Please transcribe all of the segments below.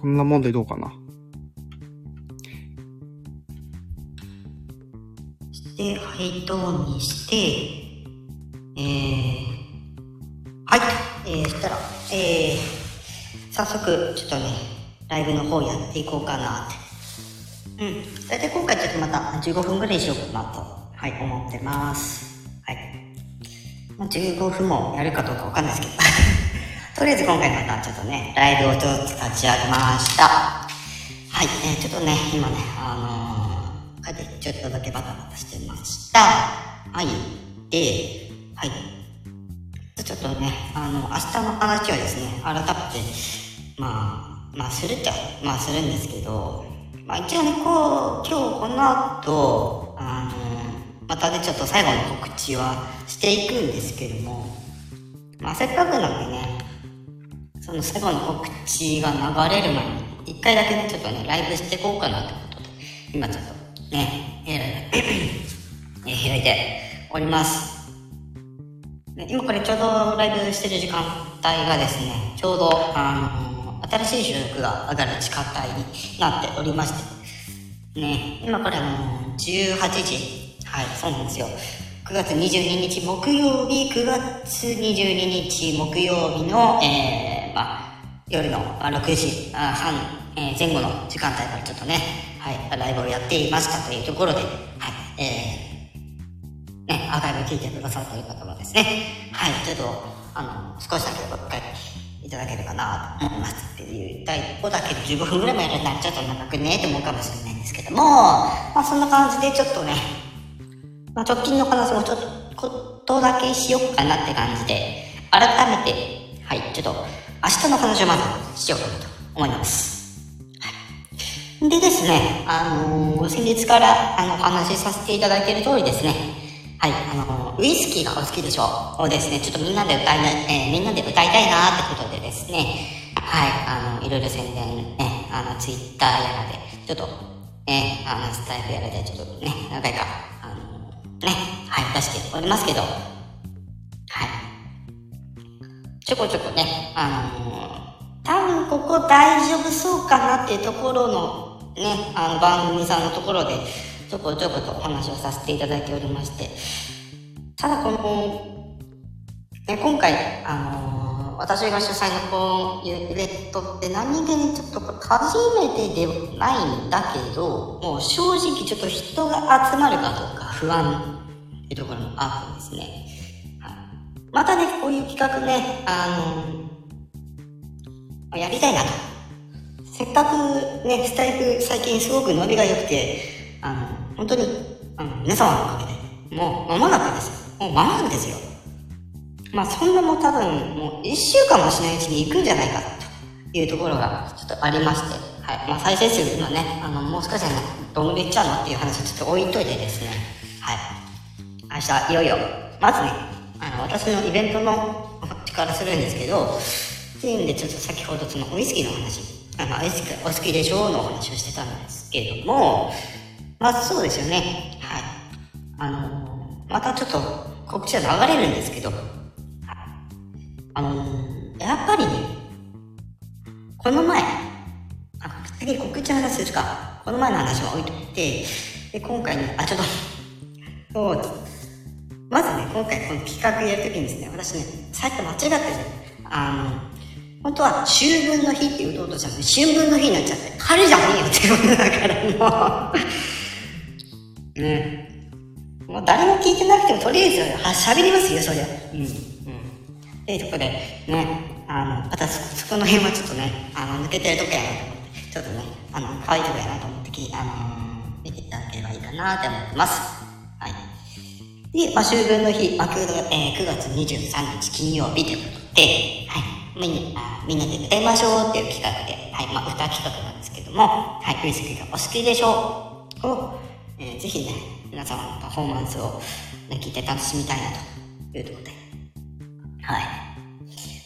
こんなもんでどうかな？して、配当にして、えー、はい。えー、そしたら、えー、早速、ちょっとね、ライブの方やっていこうかなって。うん。大体今回ちょっとまた15分ぐらいにしようかなと、はい、思ってます。はい。まあ、15分もやるかどうかわかんないですけど。とりあえず今回またちょっとね、ライブをちょっと立ち上げました。はい、えー、ちょっとね、今ね、あのー、帰ってちょっとだけバタバタしてました。はい。で、はい。ちょっとね、あの、明日の話はですね、改めて、まあ、まあ、するっちゃ、まあ、するんですけど、まあ、一応ね、こう、今日この後、あのまたね、ちょっと最後の告知はしていくんですけども、まあ、せっかくなんでね、その最後の告知が流れる前に、一回だけね、ちょっとね、ライブしていこうかなってことで、今ちょっとね、えー、えー開いております。今これちょうどライブしてる時間帯がですね、ちょうど、あの新しい収録が上がる時間帯になっておりまして、ね、今これあの18時、はい、そうなんですよ。9月22日木曜日、9月22日木曜日の、えー、まあ、夜のあ6時半、前後の時間帯からちょっとね、はい、ライブをやっていましたというところで、はい、えー、ね、アーカイブ聞いてくださっている方はですね、はい、ちょっと、あの、少しだけご理解いただければなと思いますっていう、第一歩だけで15分ぐらいもやるならちょっと長くねって思うかもしれないんですけども、まあそんな感じでちょっとね、まあ、直近の話もちょっと、ことだけしようかなって感じで、改めて、はい、ちょっと、明日の話をまずしようかなと思います。はい。でですね、あのー先日から、あの、お話しさせていただいている通りですね、はい、あのーウイスキーがお好きでしょうをですね、ちょっとみんなで歌いな、えーみんなで歌いたいなってことでですね、はい、あの、いろいろ宣伝、ね、あの、ツイッターやらで、ちょっと、ね、あの、スタイフやらで、ちょっとね、何回か、あの、ね、はい、出しておりますけど、はい。ちょこちょこね、あの多分ここ大丈夫そうかなっていうところの、ね、あの、番組さんのところで、ちょこちょことお話をさせていただいておりまして、ただこの、ね、今回、あの私が主催のこういうイベントって何気にちょっと初めてではないんだけど、もう正直ちょっと人が集まるかどうか不安っていうところもあってですね。またね、こういう企画ね、あのやりたいなと。せっかくね、スタイフ最近すごく伸びが良くて、あの、本当に、あの、皆様のおかげで、もう間もなくです。もう間もなくですよ。まあそんなも多分もう一週間もしないうちに行くんじゃないかというところがちょっとありまして、はい。まあ再生数のね、あの、もう少しはね、どんぐらいいっちゃうのっていう話をちょっと置いといてですね、はい。明日いよいよ、まずね、あの、私のイベントのからするんですけど、っていうんでちょっと先ほどそのウイスキーの話、あの、ウイスキーお好きでしょうのお話をしてたんですけれども、まあそうですよね、はい。あの、またちょっと告知は流れるんですけど、あのやっぱりね、この前、あ、先に告知の話するか、この前の話は置いといて、で、今回ね、あ、ちょっと、そう、まずね、今回この企画やるときにですね、私ね、さっき間違ってね、あの、本当は秋分の日って言うとしたのに、春分の日になっちゃって、春じゃねえよってことだからもう、ね。もう誰も聞いてなくても、とりあえずは喋りますよ、そりゃ。うん。うん。っていうところで、ね、あの、またそそこの辺はちょっとね、あの、抜けてるとこやなと思って、ちょっとね、あの、可愛いとこやなと思って、あの見ていただければいいかなって思ってます。で、まあ、秋分の日、まあ、9, えー9月23日金曜日ということで、はい。みんな、あみんなで歌いましょうっていう企画で、はい。まあ、歌企画なんですけども、はい。ウイスキーがお好きでしょうを、えーぜひね、皆様のパフォーマンスを、ね、聞いて楽しみたいなというところで、はい。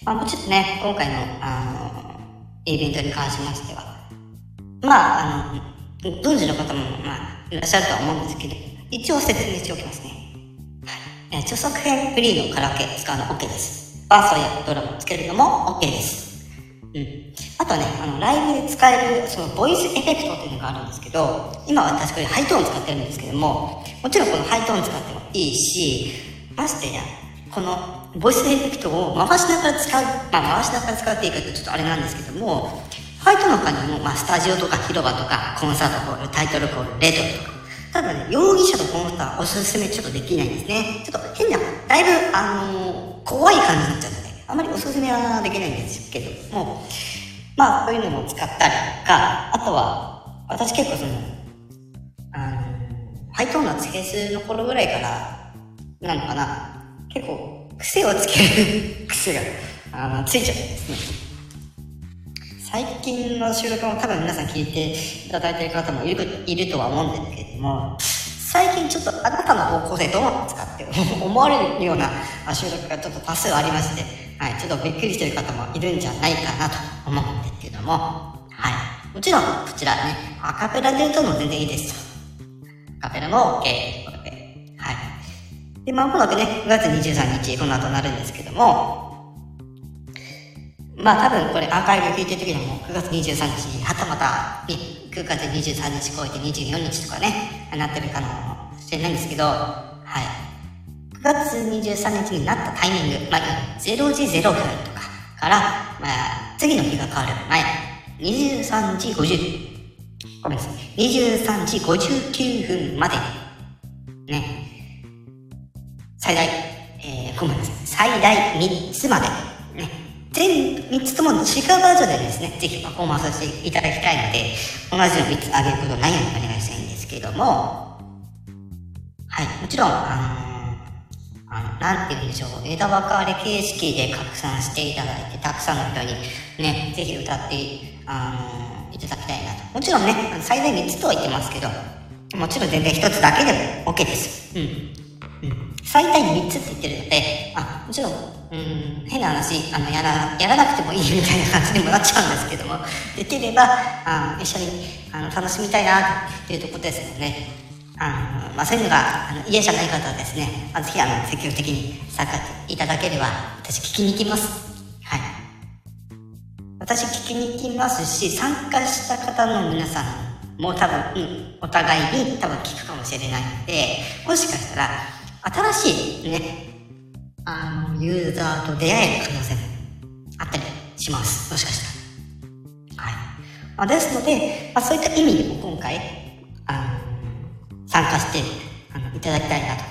まあ、もうちょっとね、今回の、あの、イベントに関しましては、まあ、あの、ご存知の方も、まあ、いらっしゃるとは思うんですけど、一応説明しておきますね。え著作権フリーのカラオケ使うの OK です。バースやドラムつけるのも OK です。うん。あとね、あの、ライブで使える、その、ボイスエフェクトっていうのがあるんですけど、今私これハイトーン使ってるんですけども、もちろんこのハイトーン使ってもいいし、ましてや、この、ボイスエフェクトを回しながら使う、まあ、回しながら使っていくとちょっとあれなんですけども、ハイトーンの他にも、まあ、スタジオとか広場とか、コンサートホール、タイトルコール、レトロとか、ただね、容疑者とこの人はおすすめちょっとできないんですね。ちょっと変な、だいぶ、あのー、怖い感じになっちゃうので、あまりおすすめはできないんですけども、まあ、そういうのも使ったりとか、あとは、私結構その、あの、ハイトーンのつけ数の頃ぐらいから、なのかな、結構、癖をつける癖が、あの、ついちゃうんですね。最近の収録も多分皆さん聞いていただいている方もいるいるとは思うんですけれども、最近ちょっとあなたの方向性どうなんですかって思われるような収録がちょっと多数ありまして、はい、ちょっとびっくりしてる方もいるんじゃないかなと思うんですけども、はい。もちろん、こちらね、アカペラで言うとも全然いいですよ。アカペラも OK ということで、はい。で、まもなくね、9月23日、この後なるんですけども、まあ多分これアーカイブ聞いてる時にも9月23日、はたまた、ね、9月23日超えて24日とかね、なってるかもしれないんですけど、はい。9月23日になったタイミング、まあ、0時0分とかから、まあ、次の日が変わる前、23時50、ごめんなさい、23時59分まで、ね、最大、えー、ごめんなさい、最大3つまで、ね、全3つとも違うバージョンでですね、ぜひパフォーマンスしていただきたいので、同じの3つあげることないようにお願いしたいんですけども、はい、もちろん、あの、あの、なんて言うんでしょう、枝分かれ形式で拡散していただいて、たくさんの人にね、ぜひ歌って、あの、いただきたいなと。もちろんね、最大3つとは言ってますけど、もちろん全然1つだけでも OK です。うん。うん。最大3つって言ってるので、あ、もちろん、うん、変な話、あの、やら、やらなくてもいいみたいな感じにもなっちゃうんですけども、できれば、あ一緒にあの楽しみたいなっていうところですので、あの、まあ、そういうのがあの家じゃない方はですね、まあ、ぜひあの積極的に参加いただければ、私聞きに行きます。はい。私聞きに行きますし、参加した方の皆さんも多分、うん、お互いに多分聞くかもしれないので、もしかしたら、新しいね、あの、ユーザーと出会える可能性もあったりします。もしかしたら。はい。まあ、ですので、まあ、そういった意味でも今回、あの、参加してあのいただきたいなと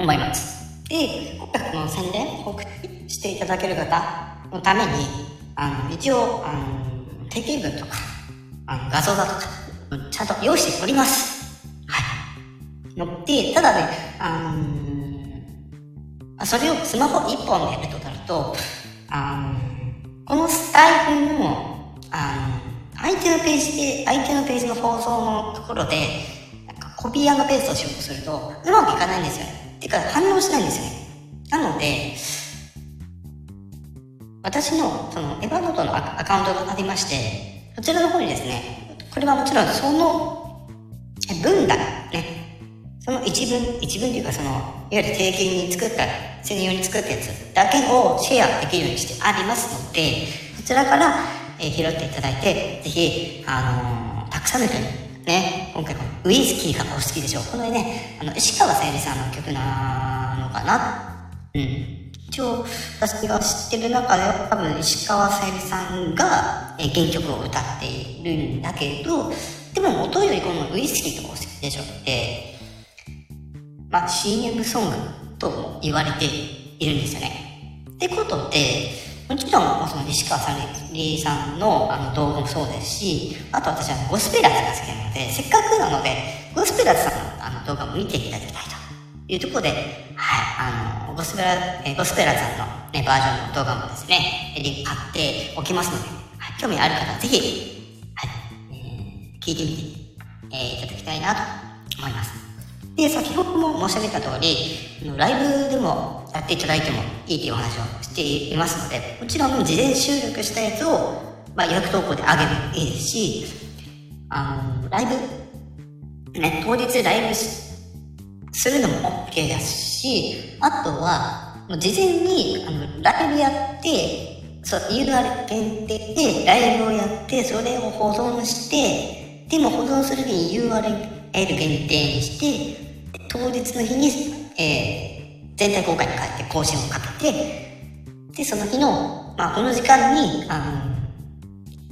思います。で、今回この宣伝を送していただける方のために、あの、一応、あの、定型文とか、あの、画像だとか、ちゃんと用意しております。はいのって、ただね、あのそれをスマホ1本でやるとなると、あのこのスタイルの、あの相手のページで、相手のページの放送のところで、なんかコピーペーストしようとすると、うまくいかないんですよね。てか、反応しないんですよね。なので、私の、その、エヴァノートのアカウントがありまして、そちらの方にですね、これはもちろんその文だ、その一文、一文というかその、いわゆる定型に作った、専用に作ったやつだけをシェアできるようにしてありますので、そちらから、えー、拾っていただいて、ぜひ、あのー、たくさんの人に、ね、今回このウイスキーがお好きでしょう。このね、あの、石川さゆりさんの曲なのかな？うん。一応、私が知ってる中では多分石川さゆりさんが、えー、原曲を歌っているんだけど、でも元よりこのウイスキーとかお好きでしょって、まあ、CM ソングとも言われているんですよね。ってことで、もちろん、その西川さんりさんのあの動画もそうですし、あと私はゴスペラーズが好きなので、せっかくなので、ゴスペラーズさんのあの動画も見ていただきたいというところで、はい、あの、ゴスペラ、えゴスペラーズさんのね、バージョンの動画もですね、リンク貼っておきますので、はい、興味ある方はぜひ、はい、えー、聞いてみて、えー、いただきたいなと思います。で、先ほども申し上げた通り、ライブでもやっていただいてもいいというお話をしていますので、もちろん事前収録したやつを、まあ、予約投稿で上げるもいいですし、あの、ライブ、ね、当日ライブするのも OK ですし、あとは、事前にあのライブやって、そう、URL 限定でライブをやって、それを保存して、でも保存するに URL 限定にして、当日の日に、えー、全体公開に変えて更新をかけて、で、その日の、まあ、この時間に、あの、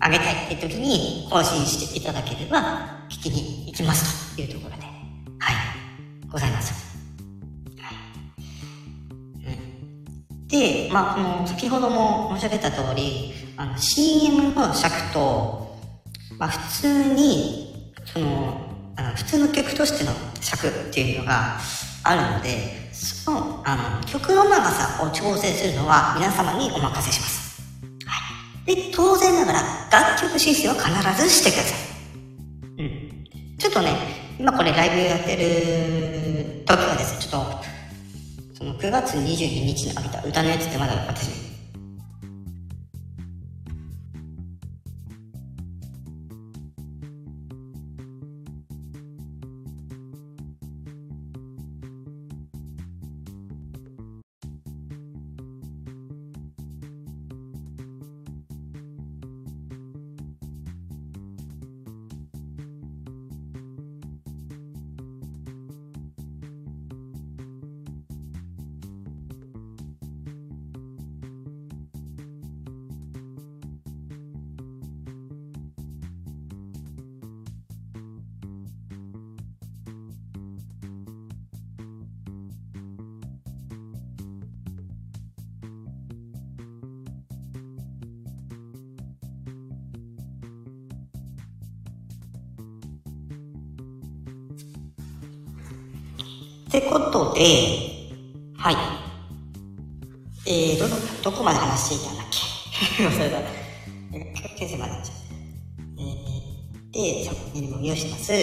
あげたいって時に更新していただければ、聞きに行きますというところで、はい、ございます。で、まあ、この、先ほども申し上げた通り、あの、CM の尺と、まあ、普通に、その、あの普通の曲としての尺っていうのがあるので、その、あの、曲の長さを調整するのは皆様にお任せします。はい。で、当然ながら楽曲申請は必ずしてください。うん。ちょっとね、今これライブやってる時はですね、ちょっと、その9月22日にあげた歌のやつってまだ私ってことで、はい。えー、ど、どこまで話していたんだっけ？忘れた。9時までじゃえー、で、チャンネルも用します。で、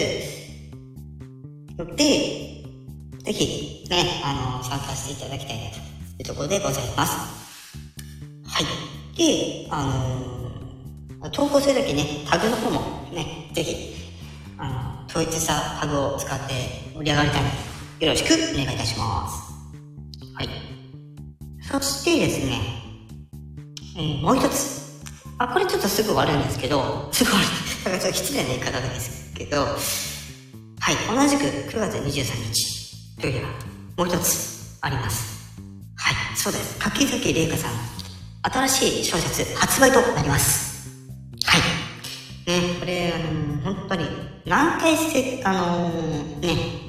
ぜひ、ね、あの、参加していただきたいなというところでございます。はい。で、あの投稿するときね、タグの方もね、ぜひ、あの、統一したタグを使って盛り上がりたいなとよろしくお願いいたします。はい。そしてですね、えー、もう一つ。あ、これちょっとすぐ終わるんですけど、すぐ終わる。ちょっと失礼な言い方ですけど、はい、同じく9月23日というのはもう一つあります。はい、そうです。柿崎玲香さん、新しい小説発売となります。はい。ね、これ、あのー、本当に何回せ、あのー、ね、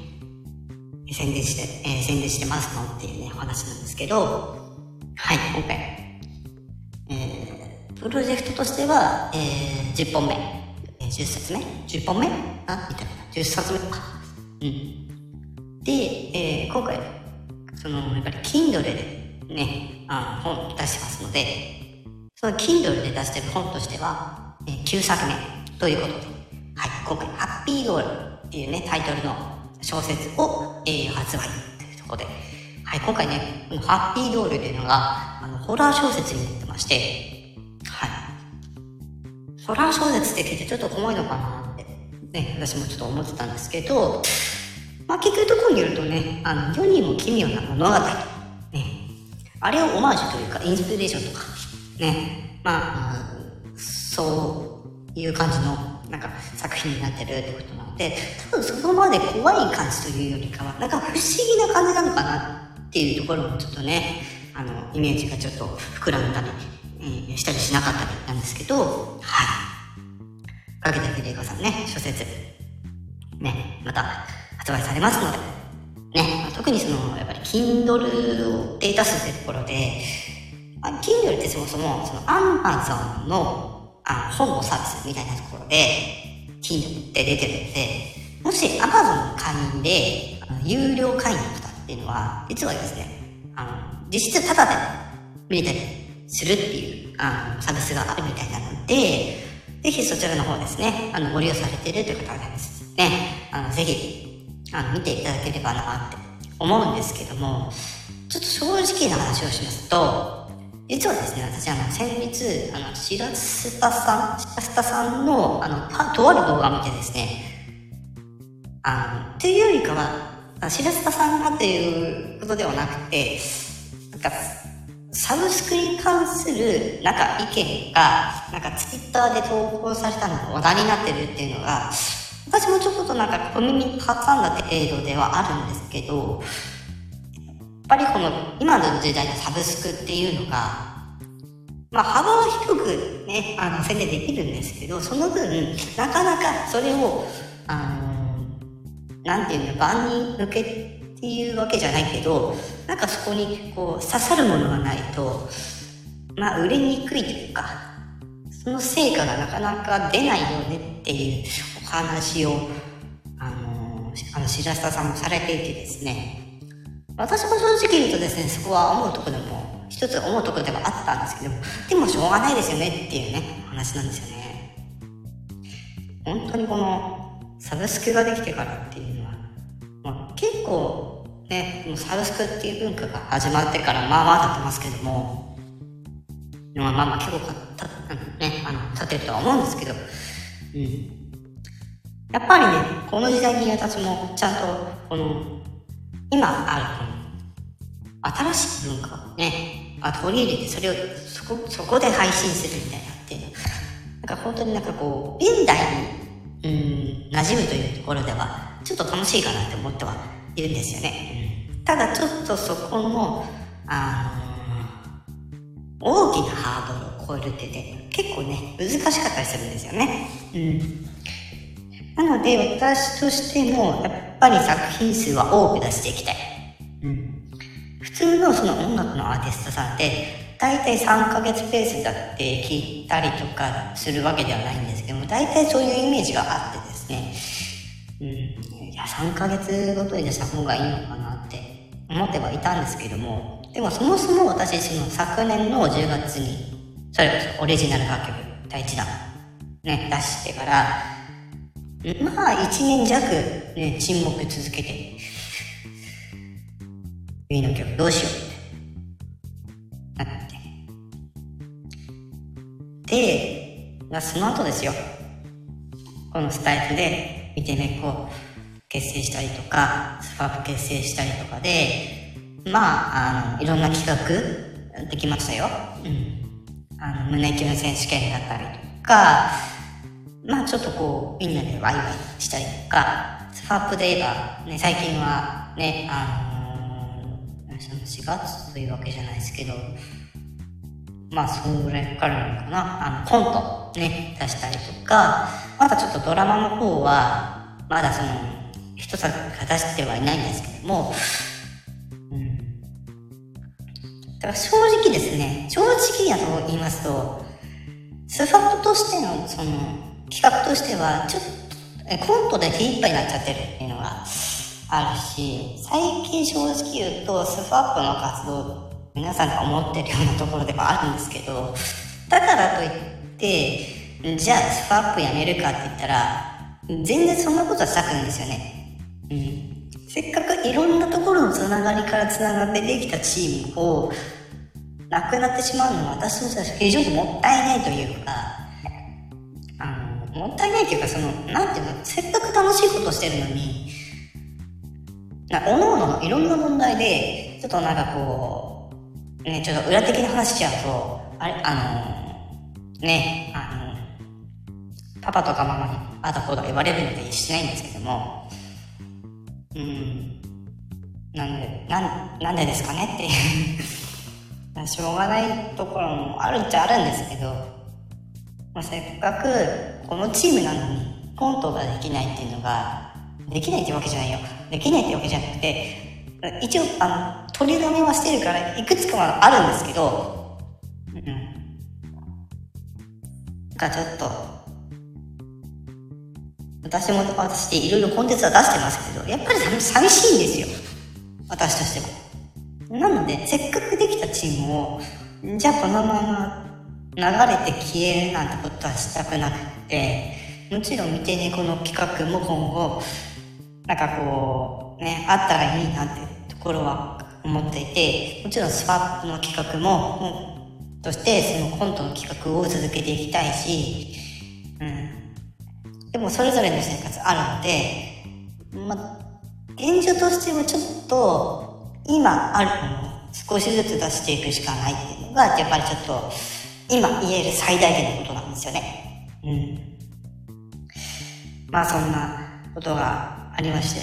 宣伝して、えー、宣伝してますのっていうね、お話なんですけど、はい、今回、えー、プロジェクトとしては、えー、10本目、えー、10冊目 ?10 本目？あ、みたいな。10冊目か。うん。で、えー、今回、その、やっぱり Kindle でね、あ本出してますので、その Kindle で出してる本としては、えー、9作目ということで、はい、今回、ハッピーゴールっていうね、タイトルの小説を、えー、発売というところで、はい、今回ね、ハッピードールというのが、あの、ホラー小説になってまして、はい。ホラー小説って聞いてちょっと重いのかなって、ね、私もちょっと思ってたんですけど、まあ、聞くところによるとね、あの、世にも奇妙な物語、ね、あれをオマージュというか、インスピレーションとか、ね、まあ、そういう感じの、なんか、作品になってるってことなので、多分そこまで怖い感じというよりかは、なんか不思議な感じなのかなっていうところもちょっとね、あの、イメージがちょっと膨らんだり、えー、したりしなかったりなんですけど、はい。かけたけれいかさんね、諸説、ね、また発売されますので、ね、まあ、特にその、やっぱり Kindle をデータ数ってところで、あ Kindle ってそもそも、その Amazon のあ本のサービスみたいなところで、金って出てるので、もし Amazon の会員で、あの有料会員の方っていうのは、実はですね、あの、実質タダで見れたりするっていうあのサービスがあるみたいなので、ぜひそちらの方ですね、あの、ご利用されているという方はですね、あの、ぜひ、あの、見ていただければなって思うんですけども、ちょっと正直な話をしますと、実はですね、私、あの、先日、あの、白スタさん、白スタさんの、あの、とある動画を見てですね、あの、というよりかは、白スタさんがということではなくて、なんか、サブスクに関する、なんか意見が、なんかツイッターで投稿されたのが話題になってるっていうのが、私もちょっとなんか小耳に挟んだ程度ではあるんですけど、ぱりこの今の時代のサブスクっていうのが、まあ、幅は広くね、あの、宣伝できるんですけど、その分、なかなかそれを、あの、なんていうの、万人向けっていうわけじゃないけど、なんかそこに、こう、刺さるものがないと、まあ、売れにくいというか、その成果がなかなか出ないよねっていうお話を、あの、あの、白下さんもされていてですね、私も正直言うとですね、そこは思うとこでも一つ思うとこではあったんですけども、でもしょうがないですよねっていうね、話なんですよね。本当にこのサブスクができてからっていうのは、まあ、結構ね、もうサブスクっていう文化が始まってからまあまあ経ってますけども、まあまあまあ結構た、ね、あの、経ってるとは思うんですけど、うん。やっぱりね、この時代に私もちゃんと、この、今あるこの新しい文化をね、あ取り入れてそれをそこ、そこで配信するみたいなっていうの。なんか本当になんかこう、現代に、うん、馴染むというところでは、ちょっと楽しいかなって思ってはいるんですよね。うん、ただちょっとそこの、あの、大きなハードルを超えるってね、結構ね、難しかったりするんですよね。うん。なので、私としても、やっぱり作品数は多く出していきたい。うん。普通のその音楽のアーティストさんって大体3ヶ月ペースだって聞いたりとかするわけではないんですけども大体そういうイメージがあってですねうんいや3ヶ月ごとに出した方がいいのかなって思ってはいたんですけどもでもそもそも私自身の昨年の10月にそれこそオリジナル楽曲第1弾ね出してからまあ1年弱ね沈黙続けて次の曲どうしようってなって。で、まあ、その後ですよ。このスタイフで見てね、こう、結成したりとか、スパープ結成したりとかで、まあ、あの、いろんな企画できましたよ。うん。あの、胸キュン選手権だったりとか、まあちょっとこう、みんなでワイワイしたりとか、スパープで言えば、ね、最近はね、あの、その4月というわけじゃないですけど、まあ、そのぐらいかかるのかな。あの、コントね、出したりとか、まだちょっとドラマの方は、まだその、一作が出してはいないんですけども、うん。だから正直ですね、正直やと言いますと、スファットとしての、その、企画としては、ちょっと、コントで手一杯になっちゃってるっていうのが、あるし、最近正直言うと、スファップの活動、皆さんが思ってるようなところでもあるんですけど、だからといって、じゃあスファップやめるかって言ったら、全然そんなことはしたくないんですよね。うん。せっかくいろんなところのつながりからつながってできたチームを、なくなってしまうのは私としては非常にもったいないというか、もったいないというか、その、なんていうの、せっかく楽しいことしてるのに、なおのおののいろんな問題で、ちょっとなんかこう、ね、ちょっと裏的な話しちゃうと、あれ、あの、ね、あの、パパとかママにあだこだ言われるのでしないんですけども、うん、なんで、なん、なんでですかねっていう しょうがないところもあるっちゃあるんですけど、まあ、せっかくこのチームなのにコントができないっていうのができないってわけじゃないよ。できないってわけじゃなくて、一応、あの、取りだめはしてるから、いくつかはあるんですけど、うん。がちょっと、私も、私でいろいろコンテンツは出してますけど、やっぱり寂しいんですよ。私としても。なので、せっかくできたチームを、じゃあこのまま流れて消えるなんてことはしたくなくて、もちろん見てね、この企画も今後、なんかこう、ね、あったらいいなってところは思っていて、もちろんスパップの企画も、としてそのコントの企画を続けていきたいし、うん。でもそれぞれの生活あるので、ま、現状としてはちょっと、今あるもの、少しずつ出していくしかないっていうのが、やっぱりちょっと、今言える最大限のことなんですよね。うん。まあそんなことがありまし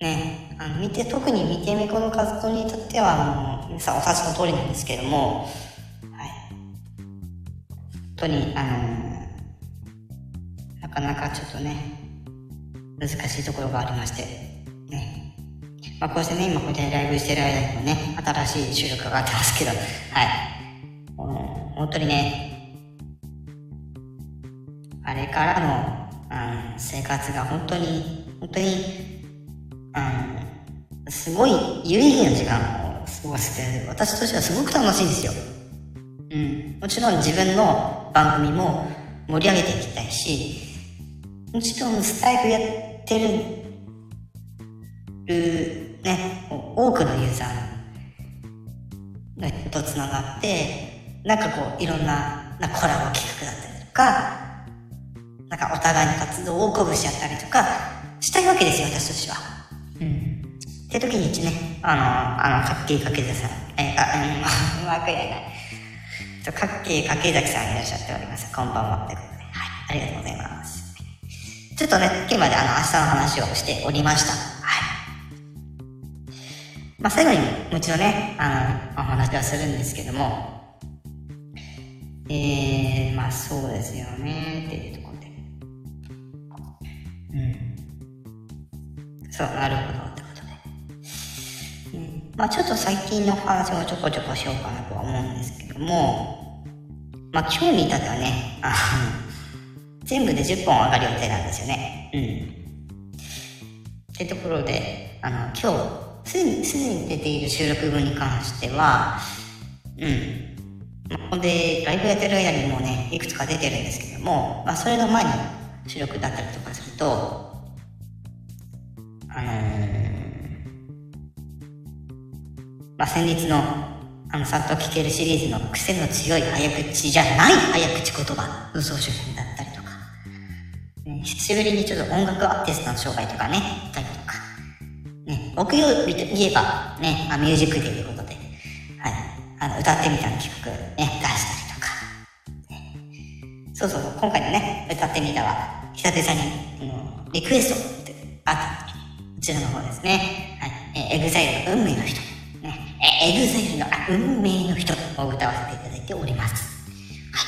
て、ね、あの見て、特に見てみこの活動に至っては、もう、皆さんお察しの通りなんですけれども、はい。本当に、あのなかなかちょっとね、難しいところがありまして、ね。まあこうしてね、今こうやってライブしてる間にもね、新しい収録があってますけど、はい。本当にね、あれからの、うん、生活が本当に、本当にうん、すごい有意義な時間を過ごせて、私としてはすごく楽しいんですよ。うん。もちろん自分の番組も盛り上げていきたいし、もちろんスタイフやってる、ね、多くのユーザーの人と繋がって、なんかこう、いろんななコラボ企画だったりとか、なんかお互いの活動を鼓舞しちゃったりとか、したいわけですよ、私としては。うん。って時にね、あの、あの、かっけいかけざさん、え、あ、うん、うまく言えない。ちょ、かっけいかけざきさんいらっしゃっております。こんばんは。ということで、はい、ありがとうございます。ちょっとね、今まであの、明日の話をしておりました。はい。まあ、最後にもちろんね、あの、お話はするんですけども、えー、まあそうですよね、っていうところで。うん。そう、なるほど、ってことで。うん。まあちょっと最近の話をちょこちょこしようかなとは思うんですけども、まあ今日に至ってはね、全部で10本上がる予定なんですよね。うん。ってところで、あの、今日、すでに、すでに出ている収録分に関しては、うん。ほんで、ライブやってる間にもね、いくつか出てるんですけども、まあ、それの前の収録だったりとかすると、あのー、まあ、先日の、あの、さっと聞けるシリーズの癖の強い早口じゃない早口言葉、嘘主編だったりとか、ね、久しぶりにちょっと音楽アーティストの紹介とかね、行ったりとか、ね、木曜日といえば、ね、まあ、ミュージックデーということで、あの、歌ってみたの企画、ね、出したりとか、そうそうそう、今回のね、歌ってみたは、久々に、うん、リクエストってあったこちらの方ですね。はい。えー、エグザイルの運命の人。ね。えエグザイルのあ運命の人を歌わせていただいております。は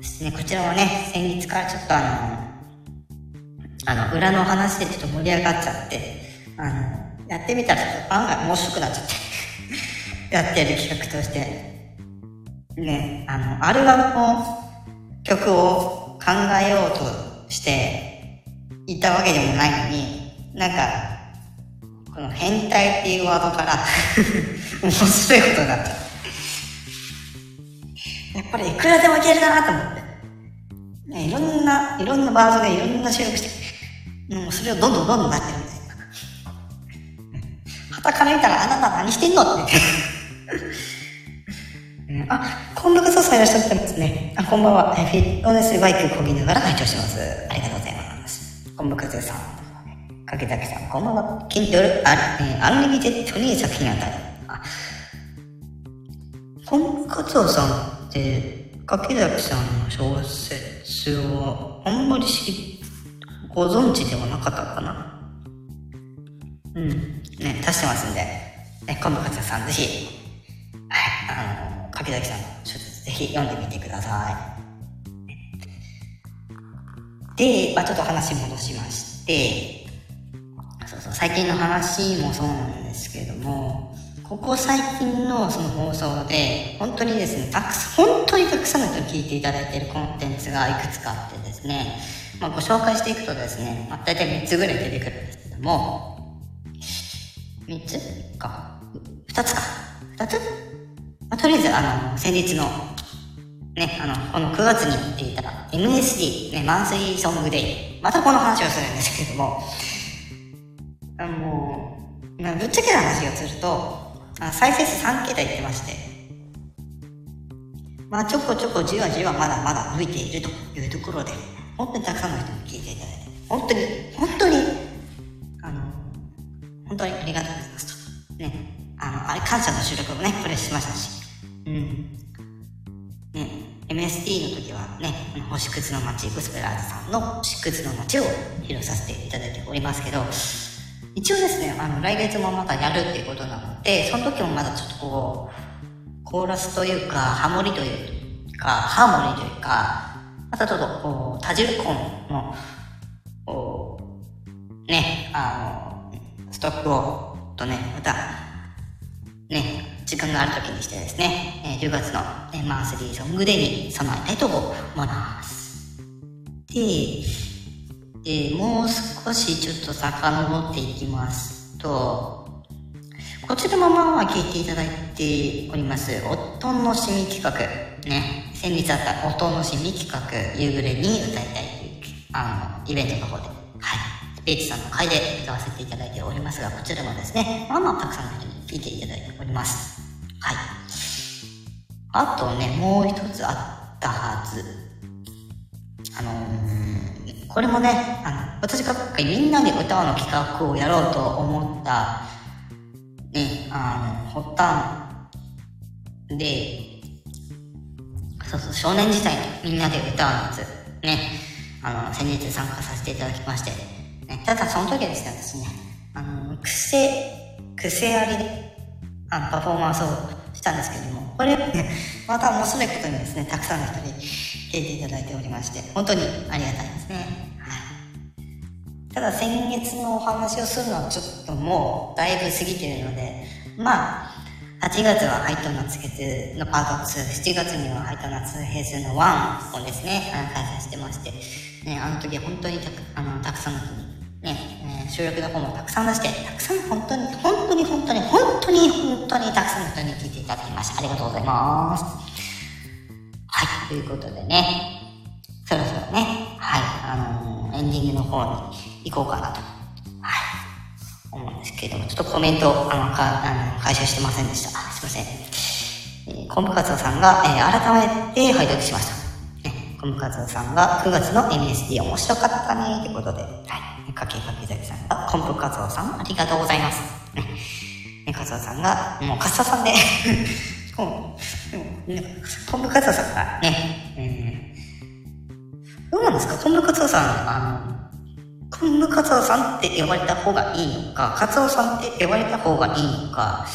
い。そしてね、こちらはね、先日からちょっとあの、あの、裏の話でちょっと盛り上がっちゃって、あの、やってみたらちょっと案外面白くなっちゃって、やってる企画として、ね、あの、アルバムの曲を考えようとしていたわけでもないのに、なんか、この変態っていうワードから 面白いことになった。やっぱりいくらでもいけるだなと思って。ね、いろんな、いろんなバージョンでいろんな収録して、もうそれをどんどんどんどんなってるみたいな。はたから見たらあなた何してんのってあ、コンブクソさんいらっしゃってますね。あ、こんばんは。フィットネスバイクこぎながら会長してます。ありがとうございます。コンブクソさん。柿崎さん、こんばんは。筋トレ、あ、えー、アンリミテッドに作品あたり。あ、このカツオさんって、柿崎さんの小説をあんまり知、ご存知ではなかったかなうん。ね、出してますんで、ね、今度カツオさんぜひ、あの、柿崎さんの小説ぜひ読んでみてください。で、まあちょっと話戻しまして、そうそう、最近の話もそうなんですけれども、ここ最近のその放送で、本当にですね、たくさん、本当にたくさんの人に聞いていただいているコンテンツがいくつかあってですね、まあ、ご紹介していくとですね、まあ、大体3つぐらい出てくるんですけども、3つか ?2 つか ?2 つ、とりあえず、あの、先日の、ね、あの、この9月に言っていた MSD、ね、マンスリーソングデイ。またこの話をするんですけれども、あの、まあ、ぶっちゃけな話をすると、あ再生数3桁いってまして、まあ、ちょこちょこじわじわまだまだ伸びているというところで、本当にたくさんの人に聞いていただいて、本当に、本当に、あの、本当にありがとうございますと。ね。あの、あれ感謝の収録もね、これしましたし。ね、MSD の時はね、星屑の街、ゴスペラーズさんの星屑の街を披露させていただいておりますけど、一応ですね、あの、来月もまたやるっていうことなので、その時もまだちょっとこう、コーラスというか、ハモリというか、ハーモニーというか、またちょっとこう、多重コンの、こう、ね、あの、ストックを、とね、また、ね、時間がある時にしてですね、え10月の、ね、マンスリーソングデーに備えたいと思います。で、で、もう少しちょっと遡っていきますと、こちらもまあ聞いていただいております、夫のしみ企画、ね、先日あった音のしみ企画、夕暮れに歌いたいという、あの、イベントの方で、はい、スペーチさんの会で歌わせていただいておりますが、こちらもですね、まあまあたくさんの人に聞いていただいております。はい。あとね、もう一つあったはず。あのー、これもね、あの、私が今回みんなで歌うの企画をやろうと思った、ね、あの、発端で、そうそう、少年時代にみんなで歌うやつ、ね、あの、先日参加させていただきまして、ね、ただその時はですね、私ね、あの、癖、癖あり、あのパフォーマンスをしたんですけども、これ、ね、また面白いことにですね、たくさんの人に聞いていただいておりまして、本当にありがたいですね。ただ先月のお話をするのはちょっともうだいぶ過ぎてるので、まあ、8月はハイト夏月のパート2、7月にはハイト夏平成の1をですね、開催してまして、ね、あの時は本当にたくあのたくさんの人にね、収録の方もたくさん出して、たくさん本当に、本当に本当に、本当に本当にたくさんの人に聞いていただきました。ありがとうございます。はい、ということでね、そろそろね、はい、あのー、エンディングの方に行こうかなと、はい、思うんですけれども、ちょっとコメント、あの、か、あの、回収してませんでした。すいません。えー、コンブカツオさんが、えー、改めて拝読しました。ね、コンブカツオさんが9月の MSD 面白かったね、ということで、はい。かけかけざきさんが、コンプカツオさん、ありがとうございます。ね、カツオさんが、もうカツオさんでうん、ね、コンプカツオさんがね、えー、どうなんですか？コンプカツオさん、あの、コンプカツオさんって呼ばれた方がいいのか、カツオさんって呼ばれた方がいいのか、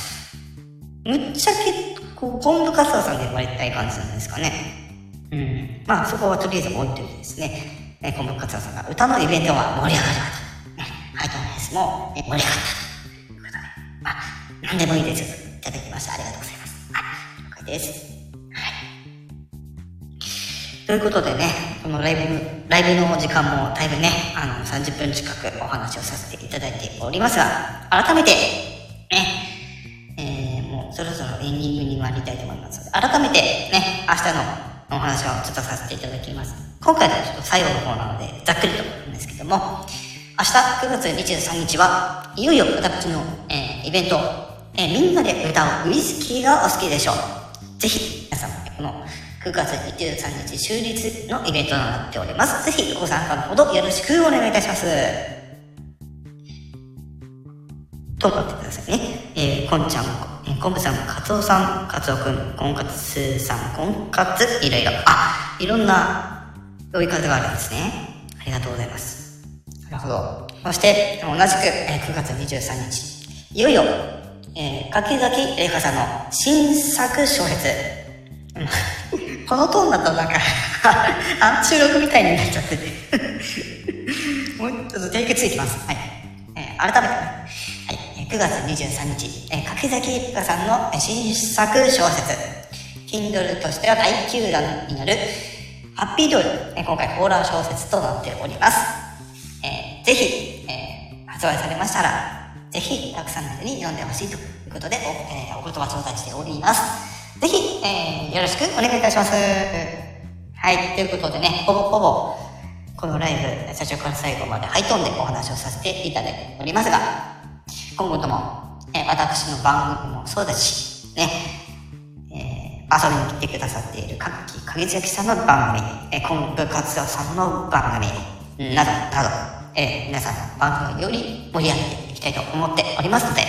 むっちゃけ、こう、コンプカツオさんで呼ばれたい感じなんですかね。うん。まあ、そこはとりあえず置いといてですね。えー、コンボ活動さんが歌のイベントは盛り上がるわと。ね、ハイトのレースも、えー、盛り上がったとい。うことで、まあ、何でもい。い。です。い。ただきましてありがとうござい。ます。はい、了解です。はい。とい。うことでね、このライブ、ライブの時間もだい。ぶね、あの、30分近くお話をさせてい。ただい。ておりますが、改めて、ね、えー、もうそろそろエンディングに参りたい。と思い。ますので、改めてね、明日のお話をちょっとさせていただきます。今回のちょっと最後の方なので、ざっくりとなんですけども、明日9月23日は、いよいよ私の、えー、イベント、えー、みんなで歌うウイスキーがお好きでしょう。ぜひ、皆さん、この9月23日終日のイベントとなっております。ぜひご参加のほどよろしくお願いいたします。と待ってくださいね。えー、こんちゃん、えー、こんぶさん、かつおさん、かつおくん、こんかつさん、こんかつ、いろいろ。あ、いろんなそういう方があるんですね。ありがとうございます。なるほど。そして、同じく、えー、9月23日、いよいよ、えー、柿崎玲香さんの新作小説。このトーンだとなんか あ、収録みたいになっちゃってて もうちょっとテイク2いきます。はい。えー、改めてね、はい、9月23日、えー、柿崎玲香さんの新作小説。Kindle としては第9弾になる、ハッピードール、え今回ホーラー小説となっております。えー、ぜひ、えー、発売されましたら、ぜひたくさんの人に読んでほしいということでお,、えー、お言葉頂戴しております。ぜひ、えー、よろしくお願いいたします。はい、ということでね、ほぼほぼ、このライブ、最初から最後までハイトーンでお話をさせていただいておりますが、今後とも、え、私の番組もそうですし、ねえ、遊びに来てくださっているかき影月さんの番組、えー、コンブ活動さんの番組、などなど、えー、皆さんの番組より盛り上げていきたいと思っておりますので、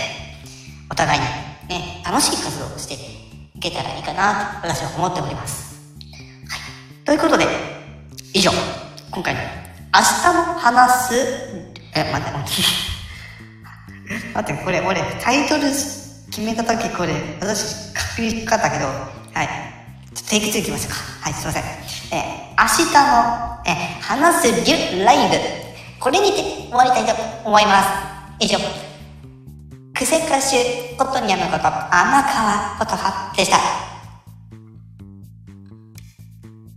お互いにね、楽しい活動をしていけたらいいかなと私は思っております。はい。ということで、以上、今回の明日も話す、え、待って、待って。待って、これ、俺、タイトル決めた時これ、私、確認かかったけど、はい。ちょっとテイク2いきましょうか。はい、すいません。えー、明日の、えー、話すリュライブ、これにて終わりたいと思います。以上。クセ歌手、ことにゃのこと、甘川ことはでした。